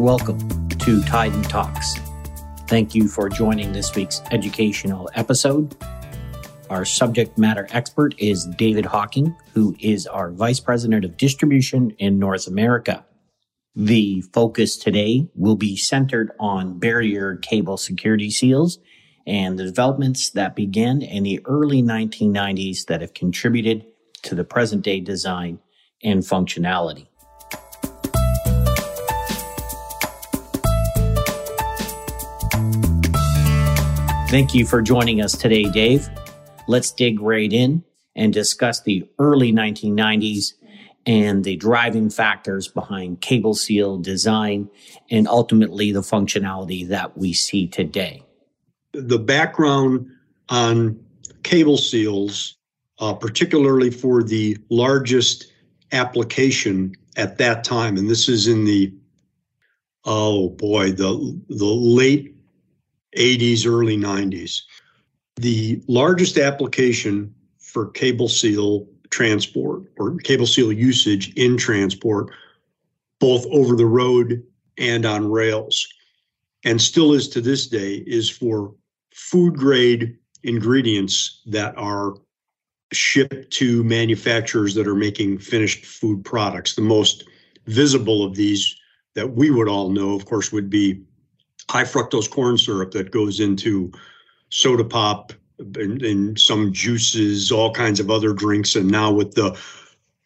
Welcome to Tyden Talks. Thank you for joining this week's educational episode. Our subject matter expert is David Hawking, who is our Vice President of Distribution in North America. The focus today will be centered on barrier cable security seals and the developments that began in the early 1990s that have contributed to the present day design and functionality. Thank you for joining us today, Dave. Let's dig right in and discuss the early 1990s and the driving factors behind cable seal design and ultimately the functionality that we see today. The background on cable seals, uh, particularly for the largest application at that time, and this is in the oh boy, the the late 80s, early 90s. The largest application for cable seal transport or cable seal usage in transport, both over the road and on rails, and still is to this day, is for food grade ingredients that are shipped to manufacturers that are making finished food products. The most visible of these that we would all know, of course, would be high fructose corn syrup that goes into soda pop and, and, some juices, all kinds of other drinks. And now with the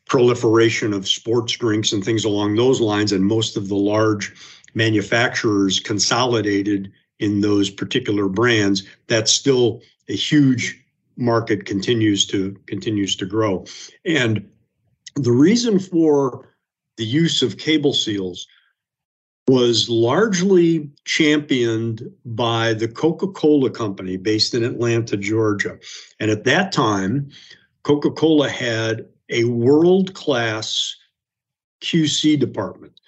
proliferation of sports drinks and things along those lines, and most of the large manufacturers consolidated in those particular brands, that's still a huge market continues to continues to grow. And the reason for the use of cable seals was largely championed by the Coca Cola Company based in Atlanta, Georgia. And at that time, Coca Cola had a world class QC department.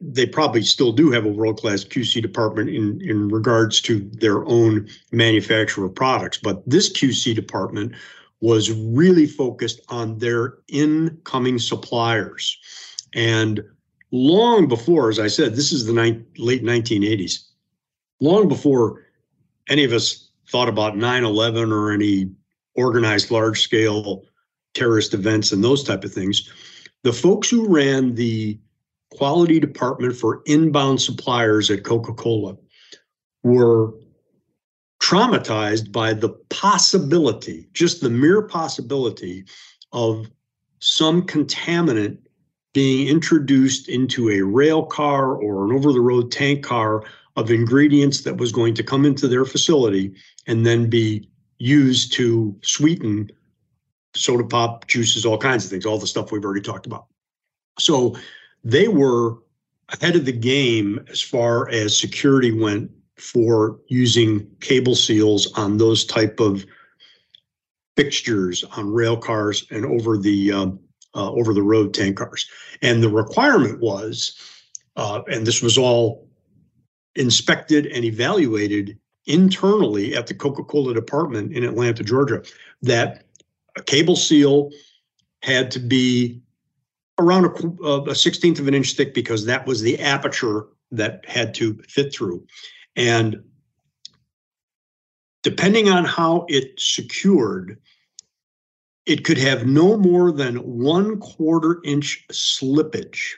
They probably still do have a world class QC department in, in regards to their own manufacturer products. But this QC department was really focused on their incoming suppliers. And long before, as I said, this is the ni- late 1980s, long before any of us thought about 9 11 or any organized large scale terrorist events and those type of things. The folks who ran the quality department for inbound suppliers at Coca Cola were traumatized by the possibility, just the mere possibility of some contaminant being introduced into a rail car or an over the road tank car of ingredients that was going to come into their facility and then be used to sweeten soda pop, juices, all kinds of things, all the stuff we've already talked about. So they were ahead of the game as far as security went for using cable seals on those type of fixtures on rail cars and over the um, uh, over the road tank cars. And the requirement was, uh, and this was all inspected and evaluated internally at the Coca Cola department in Atlanta, Georgia, that a cable seal had to be around a, a 16th of an inch thick because that was the aperture that had to fit through. And depending on how it secured, it could have no more than one quarter inch slippage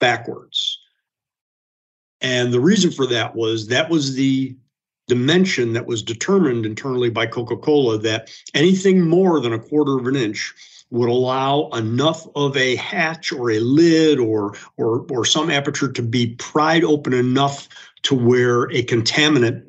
backwards. And the reason for that was that was the dimension that was determined internally by Coca Cola that anything more than a quarter of an inch would allow enough of a hatch or a lid or or or some aperture to be pried open enough to where a contaminant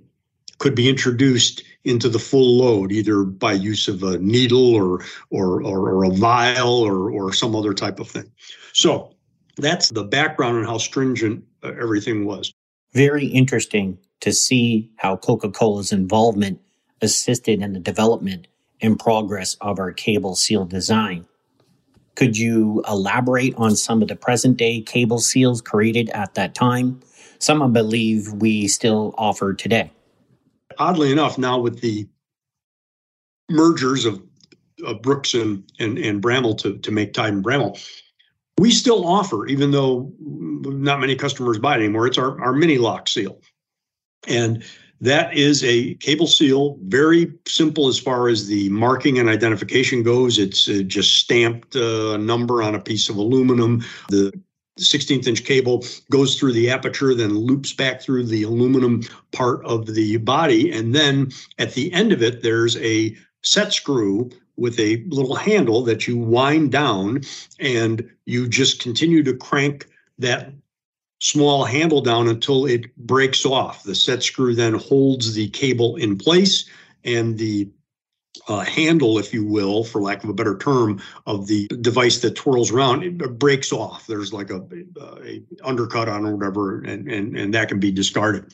could be introduced into the full load, either by use of a needle or or or, or a vial or or some other type of thing. So that's the background on how stringent uh, everything was. Very interesting to see how Coca-Cola's involvement assisted in the development and progress of our cable seal design. Could you elaborate on some of the present day cable seals created at that time? Some I believe we still offer today oddly enough, now with the mergers of, of Brooks and, and, and Brammall to, to make Tyden Brammall, we still offer, even though not many customers buy it anymore, it's our, our mini lock seal. And that is a cable seal, very simple as far as the marking and identification goes. It's uh, just stamped a uh, number on a piece of aluminum. The 16th inch cable goes through the aperture, then loops back through the aluminum part of the body. And then at the end of it, there's a set screw with a little handle that you wind down and you just continue to crank that small handle down until it breaks off. The set screw then holds the cable in place and the uh, handle, if you will, for lack of a better term, of the device that twirls around, it breaks off. There's like a, a undercut on or whatever, and, and, and that can be discarded.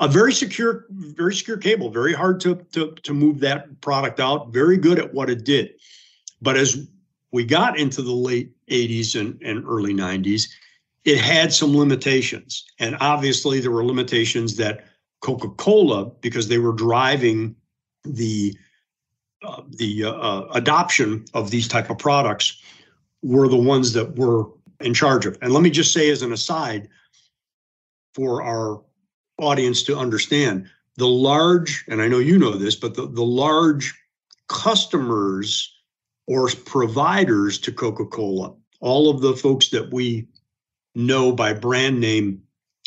A very secure, very secure cable, very hard to, to, to move that product out, very good at what it did. But as we got into the late 80s and, and early 90s, it had some limitations. And obviously, there were limitations that Coca Cola, because they were driving the uh, the uh, uh, adoption of these type of products were the ones that were in charge of. And let me just say as an aside for our audience to understand, the large, and I know you know this, but the, the large customers or providers to Coca-Cola, all of the folks that we know by brand name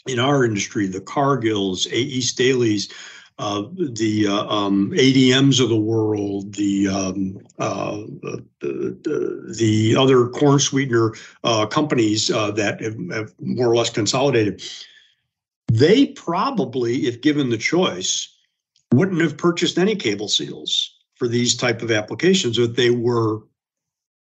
in our industry, the Cargills, A.E. Staley's, uh, the uh, um, ADMs of the world, the um, uh, the, the, other corn sweetener uh, companies uh, that have, have, more or less consolidated, they probably, if given the choice, wouldn't have purchased any cable seals for these type of applications if they were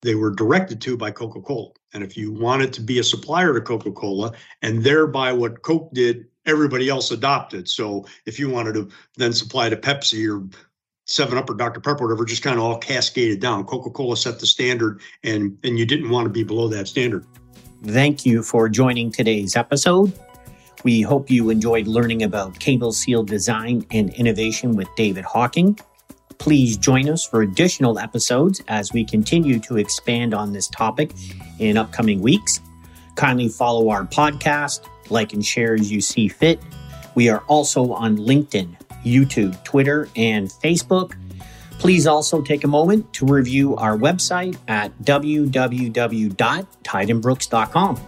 they were directed to by Coca-Cola. And if you wanted to be a supplier to Coca-Cola and thereby what Coke did everybody else adopted. So if you wanted to then supply to Pepsi or Seven Up or Dr Pepper, whatever, just kind of all cascaded down. Coca Cola set the standard, and and you didn't want to be below that standard. Thank you for joining today's episode. We hope you enjoyed learning about cable seal design and innovation with David Hawking. Please join us for additional episodes as we continue to expand on this topic in upcoming weeks. Kindly follow our podcast, like and share as you see fit. We are also on LinkedIn, YouTube, Twitter, and Facebook. Please also take a moment to review our website at www.tydenbrooks.com.